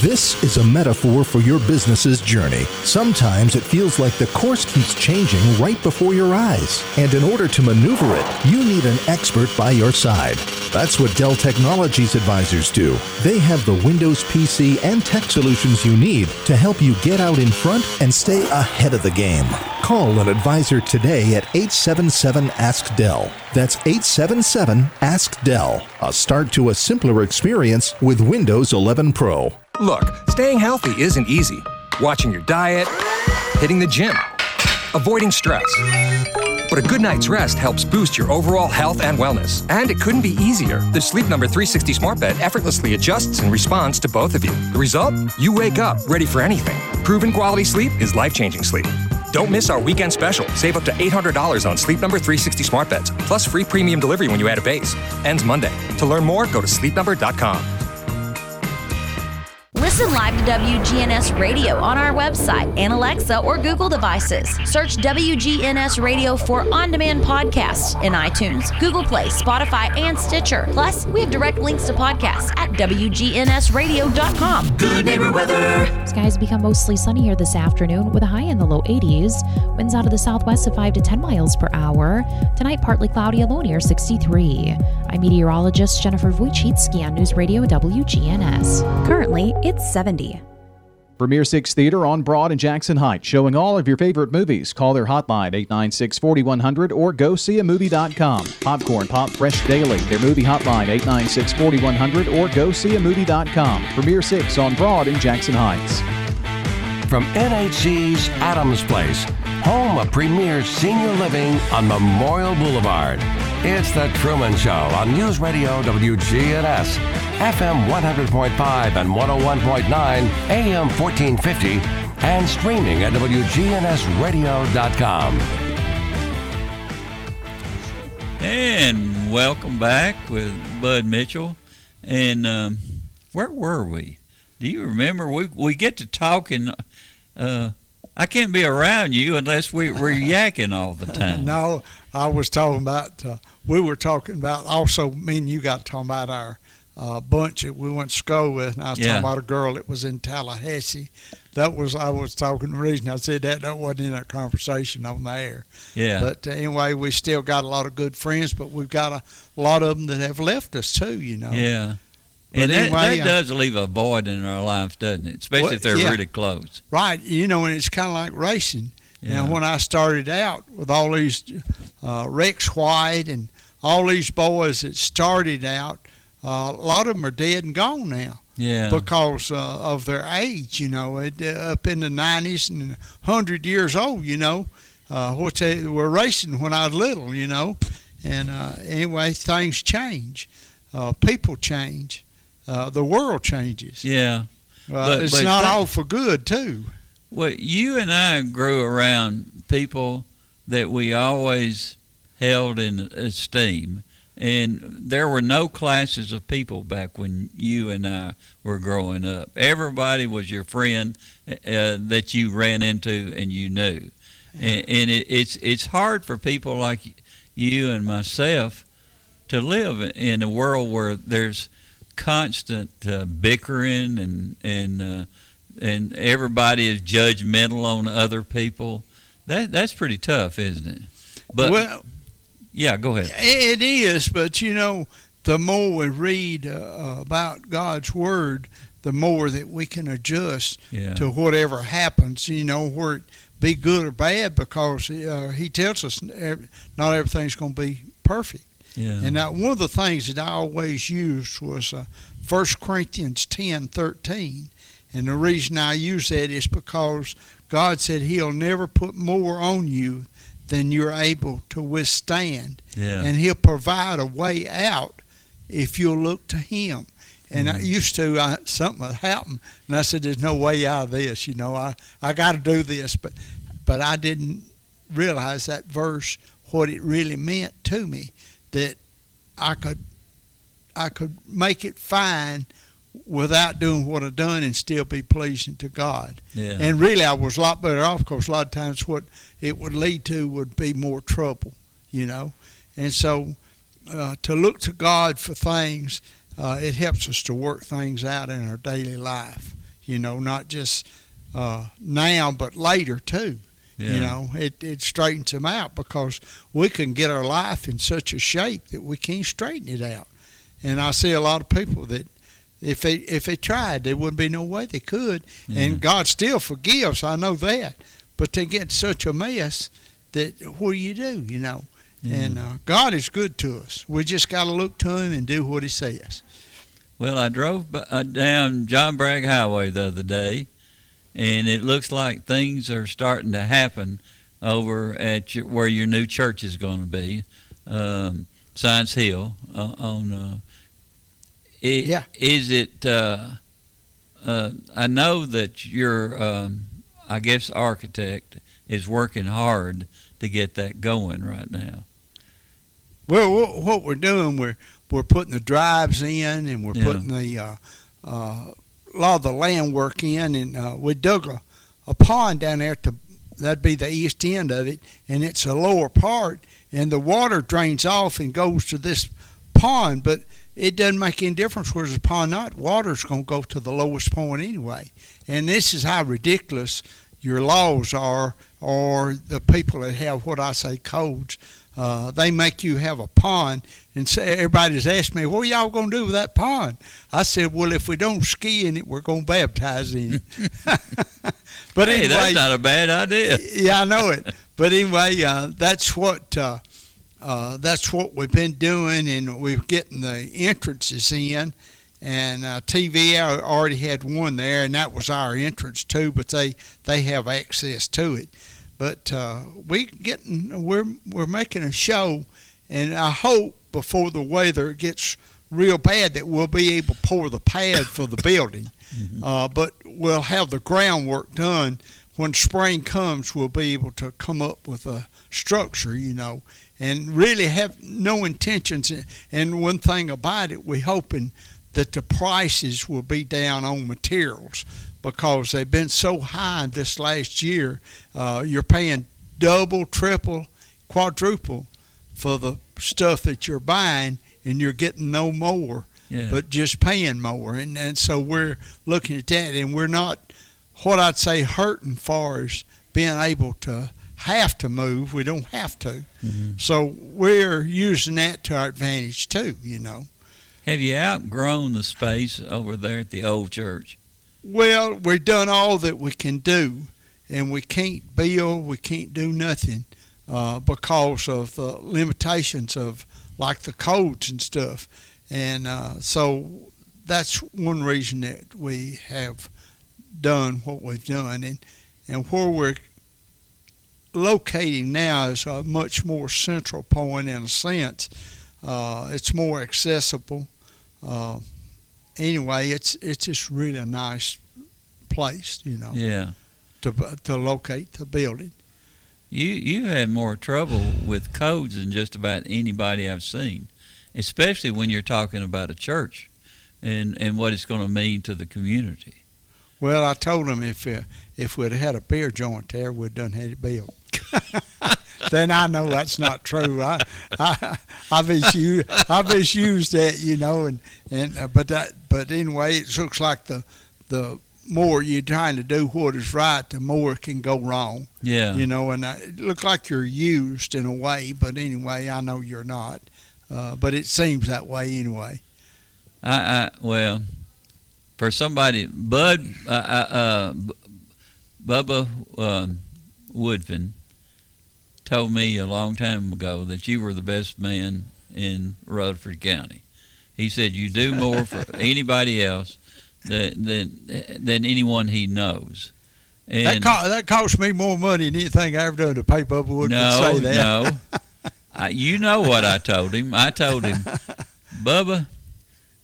This is a metaphor for your business's journey. Sometimes it feels like the course keeps changing right before your eyes. And in order to maneuver it, you need an expert by your side. That's what Dell Technologies advisors do. They have the Windows PC and tech solutions you need to help you get out in front and stay ahead of the game. Call an advisor today at 877 Ask Dell. That's 877 Ask Dell. A start to a simpler experience with Windows 11 Pro. Look, staying healthy isn't easy. Watching your diet, hitting the gym, avoiding stress. But a good night's rest helps boost your overall health and wellness. And it couldn't be easier. The Sleep Number 360 Smart Bed effortlessly adjusts and responds to both of you. The result? You wake up ready for anything. Proven quality sleep is life changing sleep. Don't miss our weekend special. Save up to $800 on Sleep Number 360 smart beds, plus free premium delivery when you add a base. Ends Monday. To learn more, go to sleepnumber.com. Listen live to WGNS Radio on our website and Alexa or Google devices. Search WGNS Radio for on demand podcasts in iTunes, Google Play, Spotify, and Stitcher. Plus, we have direct links to podcasts at WGNSradio.com. Good neighbor weather. Skies become mostly sunny here this afternoon with a high in the low 80s. Winds out of the southwest of 5 to 10 miles per hour. Tonight, partly cloudy, a low near 63. I'm meteorologist Jennifer Wojcicki on News Radio WGNS. Currently, it's 70. Premier Six Theater on Broad and Jackson Heights, showing all of your favorite movies. Call their hotline 896 4100 or go see a movie.com. Popcorn Pop Fresh Daily, their movie hotline 896 4100 or go see a movie.com. Premier Six on Broad and Jackson Heights. From NHC's Adams Place, home of premier senior living on Memorial Boulevard. It's The Truman Show on News Radio WGNS, FM 100.5 and 101.9, AM 1450, and streaming at WGNSradio.com. And welcome back with Bud Mitchell. And um, where were we? Do you remember? We we get to talking. Uh, I can't be around you unless we, we're yakking all the time. no, I was talking about. Uh, we were talking about also. Me and you got talking about our uh, bunch that we went to school with, and I was Yeah. talking about a girl that was in Tallahassee. That was I was talking. The reason I said that that wasn't in that conversation on the air. Yeah. But uh, anyway, we still got a lot of good friends, but we've got a lot of them that have left us too. You know. Yeah. But And that, anyway, that uh, does leave a void in our lives, doesn't it? Especially Well, if they're yeah. really close. Right. You know, and it's kind of like racing. Yeah. Now, when I started out with all these uh, Rex White and all these boys that started out, uh, a lot of them are dead and gone now. Yeah. Because uh, of their age, you know, it, uh, up in the 90s and 100 years old, you know, uh, which they were racing when I was little, you know. And uh, anyway, things change. Uh, people change. Uh, the world changes. Yeah. But- it's but not that- all for good, too. Well, you and I grew around people that we always held in esteem, and there were no classes of people back when you and I were growing up. Everybody was your friend uh, that you ran into and you knew, and, and it, it's it's hard for people like you and myself to live in a world where there's constant uh, bickering and and uh, and everybody is judgmental on other people. That that's pretty tough, isn't it? But well, yeah, go ahead. It is, but you know, the more we read uh, about God's Word, the more that we can adjust Yeah. to whatever happens, you know, where it be good or bad, because uh, He tells us not everything's going to be perfect. Yeah. And now, one of the things that I always used was uh, 1 Corinthians ten thirteen. And the reason I use that is because God said He'll never put more on you than you're able to withstand. Yeah. And He'll provide a way out if you'll look to Him. And I mm-hmm. used to, I, something had happened, and I said, "There's no way out of this." You know, I, I got to do this, but but I didn't realize that verse what it really meant to me that I could I could make it fine without doing what I've done and still be pleasing to God. Yeah. And really, I was a lot better off because a lot of times what it would lead to would be more trouble, you know. And so uh, to look to God for things uh, it helps us to work things out in our daily life. You know, not just uh, now, but later too. Yeah. You know, it, it straightens them out because we can get our life in such a shape that we can't straighten it out. And I see a lot of people that if they if they tried, there wouldn't be no way they could. And God still forgives, I know that. But they get such a mess that what do you do, you know? And uh, God is good to us. We just got to look to Him and do what He says. Well, I drove b- uh, down John Bragg Highway the other day, and it looks like things are starting to happen over at your, where your new church is going to be, um, Science Hill. Uh, on uh, it, Yeah. is it? Uh, uh, I know that your, um, I guess, architect is working hard to get that going right now. Well, what we're doing, we're we're putting the drives in, and we're Yeah. putting the uh, uh, a lot of the land work in, and uh, we dug a, a pond down there to that'd be the east end of it, and it's a lower part, and the water drains off and goes to this pond, but it doesn't make any difference where the pond not. Water's going to go to the lowest point anyway, and this is how ridiculous your laws are, or the people that have what I say codes. Uh, they make you have a pond, and say, everybody's asked me, "What y'all gonna do with that pond?" I said, "Well, if we don't ski in it, we're gonna baptize in it." but hey, anyway, that's not a bad idea. yeah, I know it. But anyway, uh, that's what uh, uh, that's what we've been doing, and we're getting the entrances in. And uh, TV al- already had one there, and that was our entrance too. But they they have access to it. But uh, we getting we're we're making a show, and I hope before the weather gets real bad that we'll be able to pour the pad for the building. Uh, but we'll have the groundwork done when spring comes. We'll be able to come up with a structure, you know, and really have no intentions. And one thing about it, we're hoping that the prices will be down on materials because they've been so high this last year. Uh, you're paying double, triple, quadruple for the stuff that you're buying, and you're getting no more, Yeah. but just paying more. And, and so we're looking at that, and we're not what I'd say hurting far as being able to have to move. We don't have to. So we're using that to our advantage too, you know. Have you outgrown the space over there at the old church? Well, we've done all that we can do, and we can't build, we can't do nothing uh, because of the limitations of like the codes and stuff. And uh, so that's one reason that we have done what we've done. And, and where we're locating now is a much more central point in a sense. Uh, it's more accessible. Uh, anyway, it's it's just really a nice place, you know, Yeah. to to locate the building. You you had more trouble with codes than just about anybody I've seen, especially when you're talking about a church, and and what it's going to mean to the community. Well, I told them if uh, if we'd had a beer joint there, we'd done had it built. then I know that's not true. I I I've misused I've misused that, you know, and and uh, but that but anyway, it looks like the the more you're trying to do what is right, the more it can go wrong. Yeah. You know, and I, it looks like you're used in a way, but anyway, I know you're not. Uh, but it seems that way anyway. I, I well, for somebody, Bud, uh, uh, uh, Bubba um, Woodfin told me a long time ago that you were the best man in Rutherford County. He said you do more for anybody else than than than anyone he knows. that, co- that cost me more money than anything I ever done to pay Bubba Wood no, say that. no. I, you know what I told him. I told him, Bubba,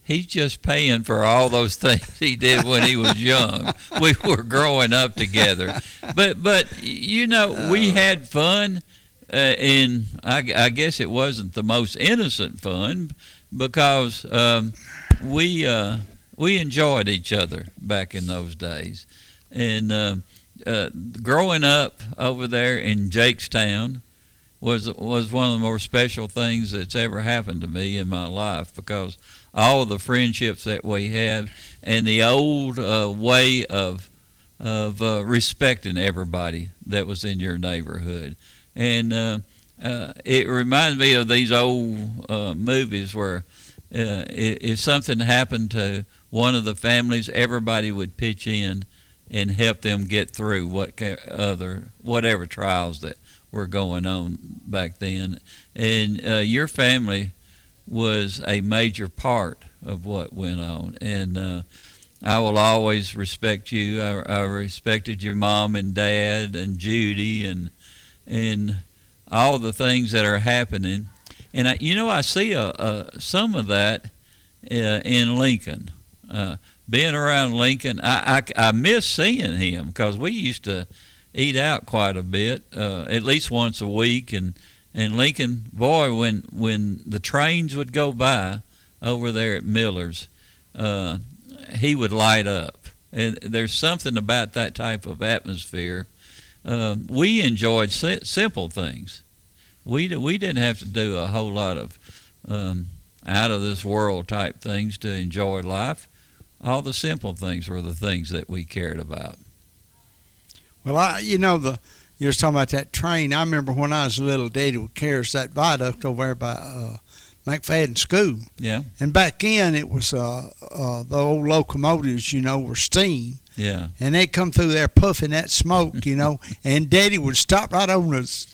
he's just paying for all those things he did when he was young. We were growing up together, but but you know we oh. had fun, uh, and I, I guess it wasn't the most innocent fun because um, we uh, we enjoyed each other back in those days, and uh, uh, growing up over there in Jakestown was was one of the more special things that's ever happened to me in my life because all the friendships that we had, and the old uh, way of of uh, respecting everybody that was in your neighborhood. And uh, uh, it reminds me of these old uh, movies where uh, if something happened to one of the families, everybody would pitch in and help them get through what other whatever trials that were going on back then. And uh, your family was a major part of what went on. And uh, I will always respect you. I, I respected your mom and dad and Judy and and all the things that are happening. And I, you know, I see a, a some of that uh, in Lincoln. Uh, being around Lincoln, I, I, I miss seeing him because we used to eat out quite a bit, uh, at least once a week. And and Lincoln, boy, when when the trains would go by over there at Miller's, uh, he would light up. And there's something about that type of atmosphere. Uh, we enjoyed si- simple things. We we didn't have to do a whole lot of um, out of this world type things to enjoy life. All the simple things were the things that we cared about. Well, I you know the you were talking about that train. I remember when I was a little, Daddy would carry us that viaduct over there by uh, McFadden School. Yeah. And back then it was uh, uh, the old locomotives, you know, were steam. Yeah. And they'd come through there puffing that smoke, you know, and Daddy would stop right on the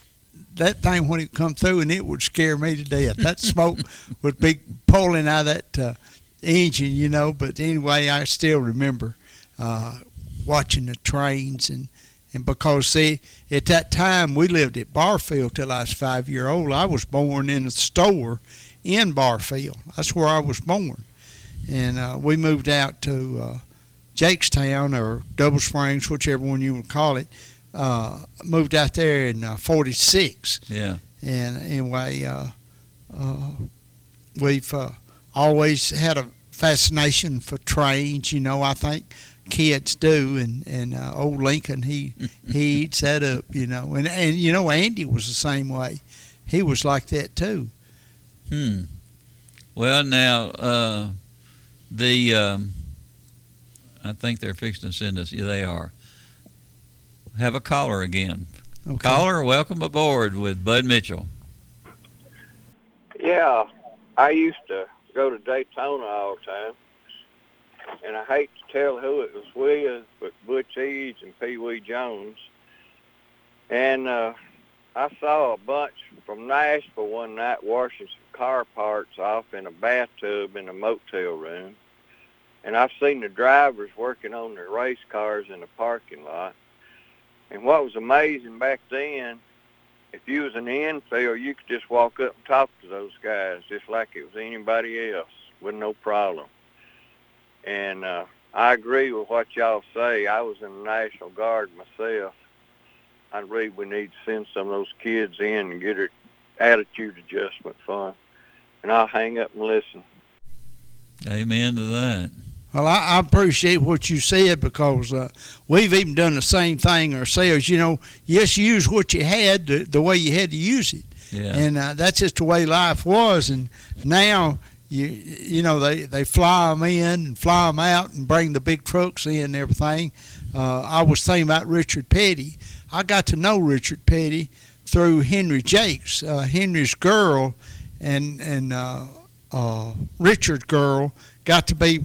that thing when it come through, and it would scare me to death. That smoke would be pulling out of that uh, engine, you know. But anyway, I still remember uh, watching the trains and and because see at that time we lived at Barfield till I was five year old. I was born in a store in Barfield. That's where I was born, and uh, we moved out to uh, Jakestown or Double Springs, whichever one you would call it. Uh, moved out there in '46. Uh, yeah. And anyway, uh, uh, we've always had a fascination for trains. You know, I think kids do, and and uh, old Lincoln he he eats that up, you know, and and you know Andy was the same way, he was like that too. Hmm. Well, now uh, the um, I think they're fixing to send us. Yeah, they are. Have a caller again. Okay. Caller, welcome aboard with Bud Mitchell. Yeah, I used to go to Daytona all the time and I hate to tell who it was with, but Butch Eads and Pee Wee Jones. And uh, I saw a bunch from Nashville one night washing some car parts off in a bathtub in a motel room. And I've seen the drivers working on their race cars in the parking lot. And what was amazing back then, if you was the infield, you could just walk up and talk to those guys just like it was anybody else with no problem. And uh, I agree with what y'all say. I was in the National Guard myself. I believe we need to send some of those kids in and get it attitude adjustment fun. And I'll hang up and listen. Amen to that. Well, I, I appreciate what you said because uh, we've even done the same thing ourselves. You know, yes, use what you had the, the way you had to use it. Yeah. And uh, that's just the way life was. And now you you know they they fly them in and fly them out and bring the big trucks in and everything. Uh, I was thinking about Richard Petty. I got to know Richard Petty through Henry Jakes, uh, Henry's girl, and and uh, uh, Richard's girl got to be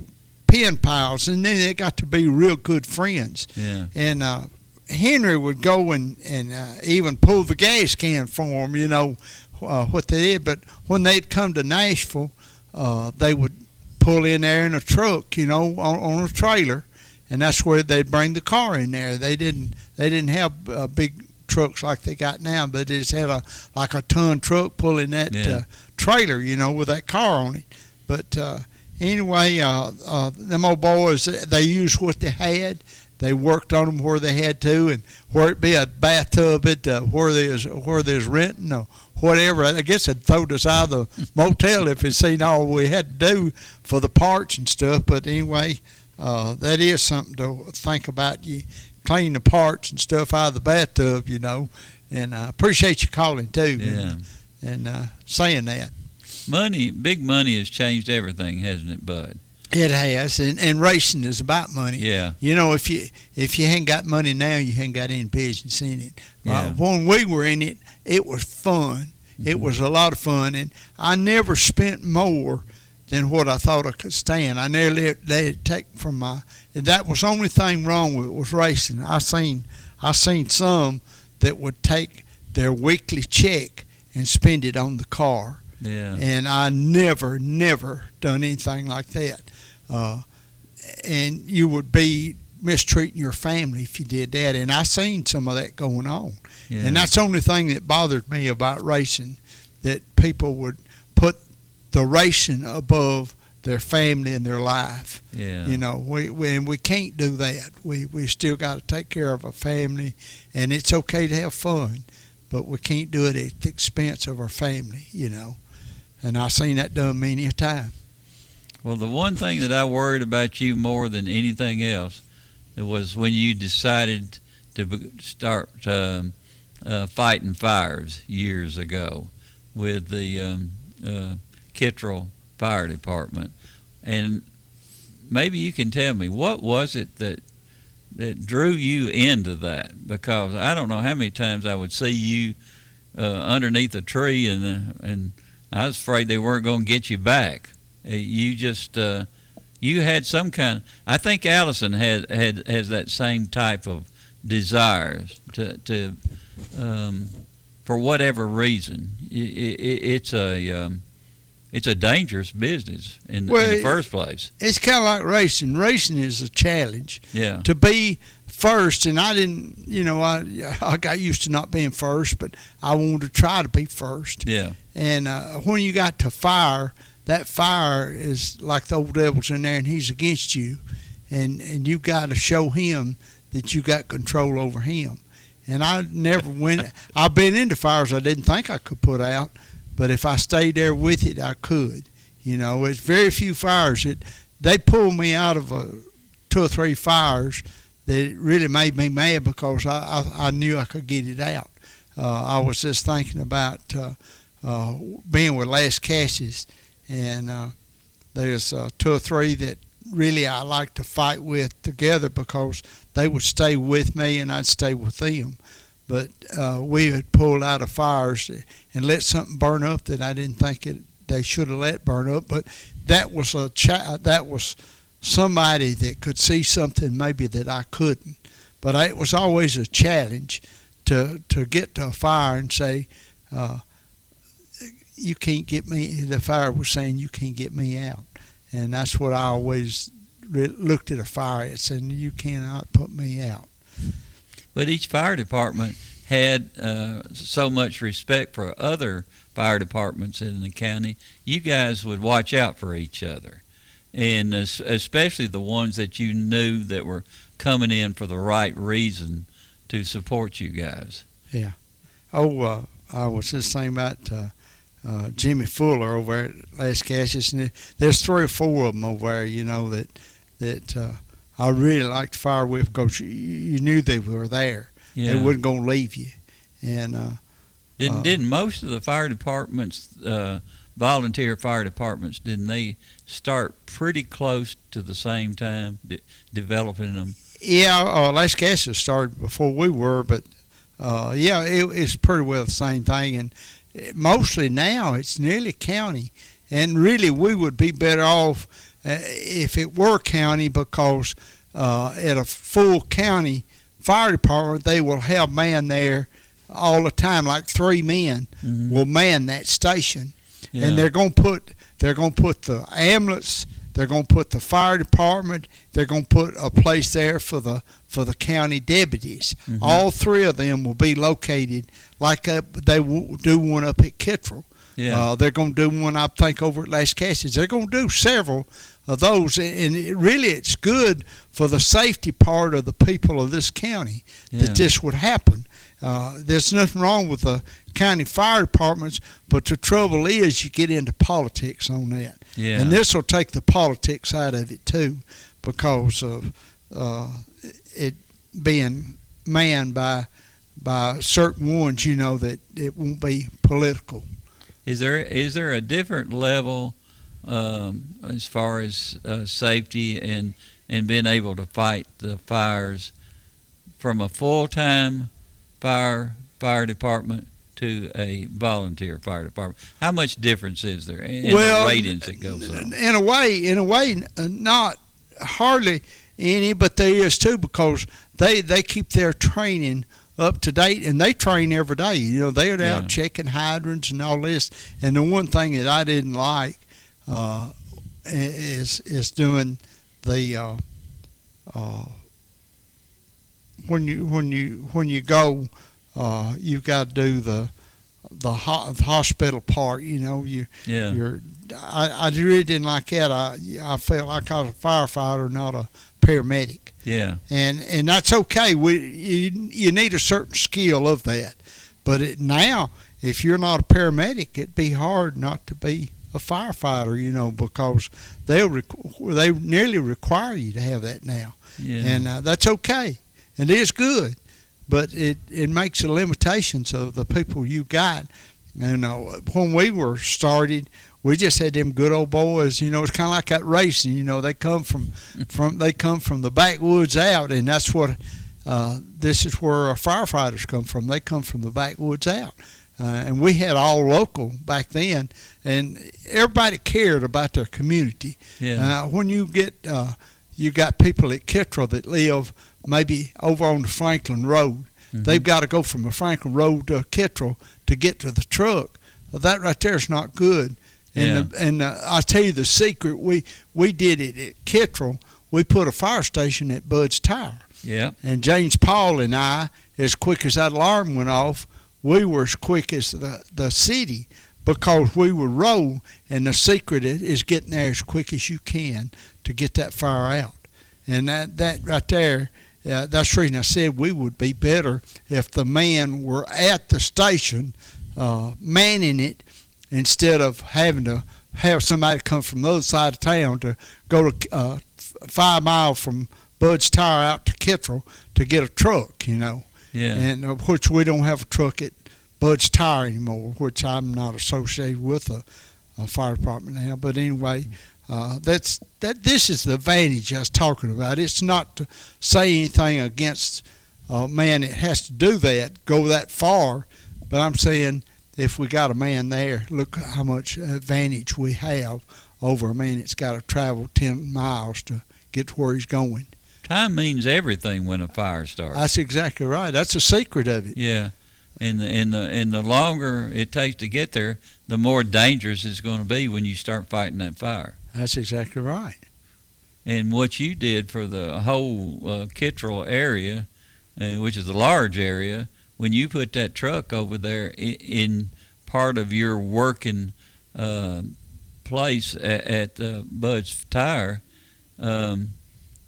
pen pals, and then they got to be real good friends. Yeah. And uh, Henry would go and and uh, even pull the gas can for him, you know, uh, what they did. But when they'd come to Nashville, uh, they would pull in there in a truck, you know, on, on a trailer, and that's where they'd bring the car in there. They didn't they didn't have uh, big trucks like they got now, but they just had a like a ton truck pulling that Yeah. uh, trailer, you know, with that car on it. But uh, anyway, uh, uh, them old boys they used what they had. They worked on them where they had to, and where it be a bathtub at uh, where there's where there's renting or whatever. I guess it'd throw us out of the motel if it seen all we had to do for the parts and stuff. But anyway, uh, that is something to think about. You clean the parts and stuff out of the bathtub, you know. And I appreciate you calling too. Yeah. And, and uh, saying that. Money, big money has changed everything, hasn't it, Bud? It has, and, and racing is about money. Yeah. You know, if you if you ain't got money now, you ain't got any business in it. Uh, when we were in it, it was fun. It was a lot of fun, and I never spent more than what I thought I could stand. I never let, let it take from my. That was the only thing wrong with it was racing. I seen I seen some that would take their weekly check and spend it on the car. Yeah. And I never, never done anything like that. Uh, and you would be mistreating your family if you did that. And I seen some of that going on. Yeah. And that's the only thing that bothered me about racing, that people would put the racing above their family and their life. Yeah. You know, we, we and we can't do that. We we still got to take care of our family, and it's okay to have fun, but we can't do it at the expense of our family. You know, and I've seen that done many a time. Well, the one thing that I worried about you more than anything else was when you decided to start um, uh, fighting fires years ago with the um, uh, Kittrell Fire Department, and maybe you can tell me what was it that that drew you into that? Because I don't know how many times I would see you uh, underneath a tree, and uh, and I was afraid they weren't going to get you back. Uh, You just uh, you had some kind. I think Allison had had has that same type of desires to to um, for whatever reason. I i it's a um, it's a dangerous business in, in the first place. It's kind of like racing. Racing is a challenge. Yeah. To be first, and I didn't, you know, I I got used to not being first, but I wanted to try to be first. Yeah. And uh, when you got to fire, that fire is like the old devil's in there, and he's against you, and and you got to show him that you got control over him. And I never went. I've been into fires I didn't think I could put out, but if I stayed there with it, I could. You know, it's very few fires that they pulled me out of a, two or three fires that it really made me mad because I, I, I knew I could get it out. Uh, I was just thinking about uh, uh, being with Lascassas, and uh, there's uh, two or three that really I like to fight with together because they would stay with me and I'd stay with them. But uh, we had pulled out of fires and let something burn up that I didn't think it, they should have let burn up. But that was a chi- that was somebody that could see something maybe that I couldn't. But I, it was always a challenge to to get to a fire and say, uh, "You can't get me." The fire was saying, "You can't get me out," and that's what I always re- looked at a fire and said, "You cannot put me out." But each fire department had uh, so much respect for other fire departments in the county. You guys would watch out for each other, and especially the ones that you knew that were coming in for the right reason to support you guys. Yeah. Oh, uh, I was just saying about uh, uh, Jimmy Fuller over at Lascassas, and there's three or four of them over there, you know, that that uh, I really liked fire with because you, you knew they were there. Yeah. They wasn't going to leave you. And uh, Didn't Uh, didn't most of the fire departments, uh, volunteer fire departments, didn't they start pretty close to the same time de- developing them? Yeah, uh, Lascassas started before we were, but uh, yeah, it, it's pretty well the same thing. And eh, mostly now it's nearly county, and really we would be better off uh, if it were county because uh, at a full county fire department they will have man there all the time, like three men will man that station, Yeah. and they're gonna put they're gonna put the ambulance, they're gonna put the fire department, they're gonna put a place there for the for the county deputies. Mhm. All three of them will be located like uh, they will do one up at Kittrell. Yeah. Uh, they're going to do one, I think, over at Lascassas. They're going to do several of those, and and it, really, it's good for the safety part of the people of this county Yeah. that this would happen. Uh, there's nothing wrong with the county fire departments, but the trouble is you get into politics on that. Yeah. And this will take the politics out of it too, because of uh, it being manned by by certain ones. You know that it won't be political. Is there is there a different level um, as far as uh, safety and and being able to fight the fires from a full time fire fire department to a volunteer fire department? How much difference is there in Well, the ratings it goes on? in a way, in a way, uh, not hardly any, but there is too because they they keep their training up to date and they train every day. You know, they're Yeah. out checking hydrants and all this. And the one thing that I didn't like uh, is is doing the uh, uh, when you when you when you go, uh, you've got to do the the hospital part. You know, you Yeah. you're I, I really didn't like that. I I felt like I was a firefighter, not a paramedic, Yeah. and and that's okay. We you you need a certain skill of that, but it, now if you're not a paramedic, it'd be hard not to be a firefighter. You know, because they'll requ- they nearly require you to have that now, Yeah. and uh, that's okay, and it is good. But it, it makes the limitations of the people you got. You know, when we were started, we just had them good old boys. You know, it's kind of like that racing. You know, they come from from they come from the backwoods out, and that's what uh, this is where our firefighters come from. They come from the backwoods out, uh, and we had all local back then, and everybody cared about their community. Yeah. Uh, when you get uh, you got people at Kittrell that live maybe over on the Franklin Road. They've got to go from the Franklin Road to Kittrell to get to the truck. Well, that right there is not good. And the, and uh, I tell you the secret. We we did it at Kittrell. We put a fire station at Bud's Tire. Yeah. And James Paul and I, as quick as that alarm went off, we were as quick as the, the city because we would roll. And the secret is getting there as quick as you can to get that fire out. And that, that right there, uh, that's the reason I said we would be better if the man were at the station uh, manning it instead of having to have somebody come from the other side of town to go to uh, five miles from Bud's Tire out to Kittrell to get a truck, you know. Yeah. And uh, which we don't have a truck at Bud's Tire anymore, which I'm not associated with a, a fire department now. But anyway, uh, that's that. This is the advantage I was talking about. It's not to say anything against a man that has to do that, go that far, but I'm saying if we got a man there, look how much advantage we have over a man that's got to travel 10 miles to get to where he's going. Time means everything when a fire starts. That's exactly right. That's the secret of it. Yeah, and the and the and the longer it takes to get there, the more dangerous it's going to be when you start fighting that fire. That's exactly right. And what you did for the whole uh, Kittrell area, uh, which is a large area, when you put that truck over there in, in part of your working uh, place at, at uh, Bud's Tire, um,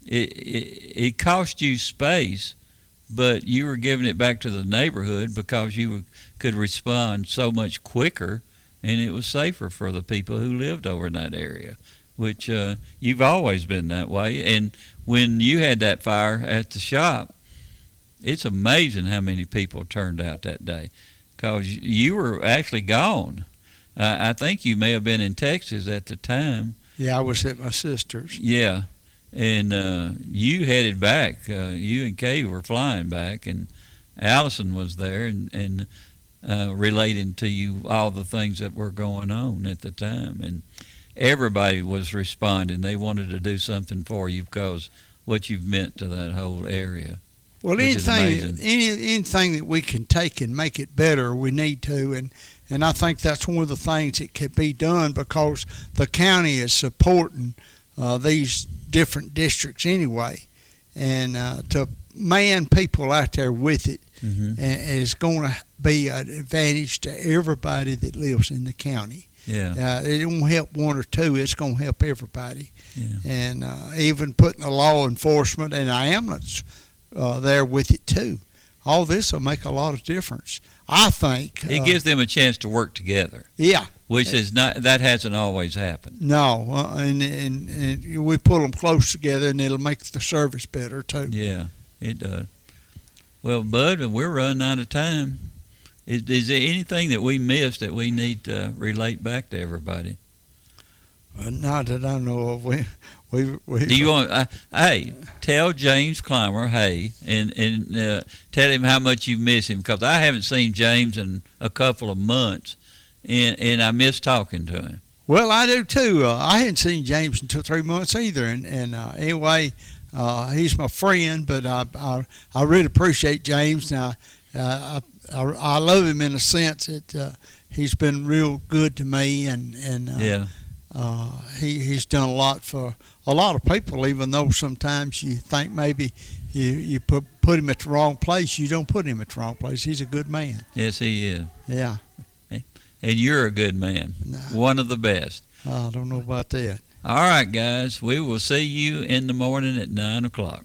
it, it it cost you space, but you were giving it back to the neighborhood because you were, could respond so much quicker, and it was safer for the people who lived over in that area. Which uh, you've always been that way, and when you had that fire at the shop, it's amazing how many people turned out that day, because you were actually gone. Uh, I think you may have been in Texas at the time. Yeah, I was at my sister's. Yeah, and uh, you headed back. Uh, you and Kay were flying back, and Allison was there and and uh, relating to you all the things that were going on at the time, and everybody was responding. They wanted to do something for you because what you've meant to that whole area. Well, anything, any, anything that we can take and make it better, we need to, and and I think that's one of the things that can be done because the county is supporting uh, these different districts anyway, and uh, to man people out there with it Mhm. is going to be an advantage to everybody that lives in the county. Yeah. Uh, it won't help one or two. It's going to help everybody. Yeah. And uh, even putting the law enforcement and the ambulance uh, there with it too. All this will make a lot of difference. I think. It uh, gives them a chance to work together. Yeah. Which is not that hasn't always happened. No, uh, and, and and we pull them close together, and it'll make the service better too. Yeah, it does. Well, Bud, we're running out of time, Is, is there anything that we missed that we need to relate back to everybody? Well, not that I know of. We, we, we. Do you want? Uh, hey, tell James Clymer, hey, and and uh, tell him how much you miss him because I haven't seen James in a couple of months, and and I miss talking to him. Well, I do too. Uh, I hadn't seen James in two, three months either, and and uh, anyway, uh, he's my friend, but I, I I really appreciate James. Now, uh, I, I I love him in a sense that uh, he's been real good to me, and and uh, Yeah. uh, he he's done a lot for a lot of people. Even though sometimes you think maybe you you put put him at the wrong place, you don't put him at the wrong place. He's a good man. Yes, he is. Yeah, And you're a good man, one of the best. I don't know about that. All right, guys, we will see you in the morning at nine o'clock.